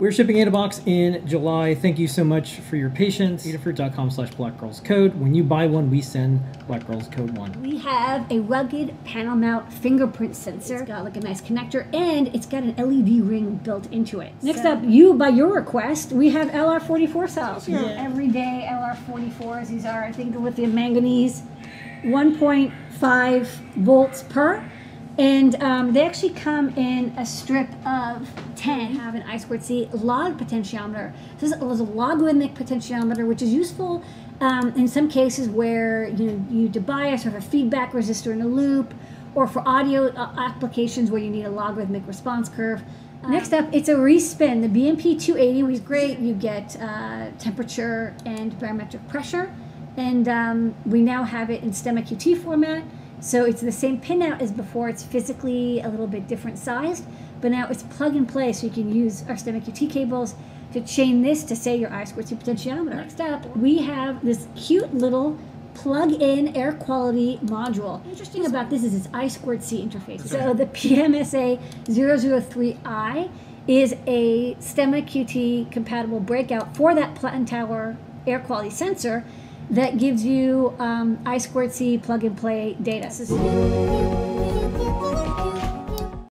We're shipping Adabox in July. Thank you so much for your patience. Adafruit.com slash blackgirlscode. When you buy one, we send Black Girls Code 1. We have a rugged panel mount fingerprint sensor. It's got like a nice connector and it's got an LED ring built into it. Next up, you, by your request, we have LR44 cells. Yeah. everyday LR44s. These are, I think, lithium manganese, 1.5 volts per. And um, they actually come in a strip of 10. Have an I squared C log potentiometer. This is a logarithmic potentiometer, which is useful um, in some cases where you know you need to bias or have a feedback resistor in a loop, or for audio uh, applications where you need a logarithmic response curve. Next up, it's a respin. The BMP 280 was great. You get uh, temperature and barometric pressure, and um, we now have it in STEMMA QT format. So it's the same pinout as before. It's physically a little bit different sized, but now it's plug and play, so you can use our STEMMA QT cables to chain this to say your I squared C potentiometer. Next up, we have this cute little plug-in air quality module. Interesting about this is its I squared C interface. So the PMSA 003i is a STEMMA QT compatible breakout for that Plantower air quality sensor that gives you um, I squared C plug and play data.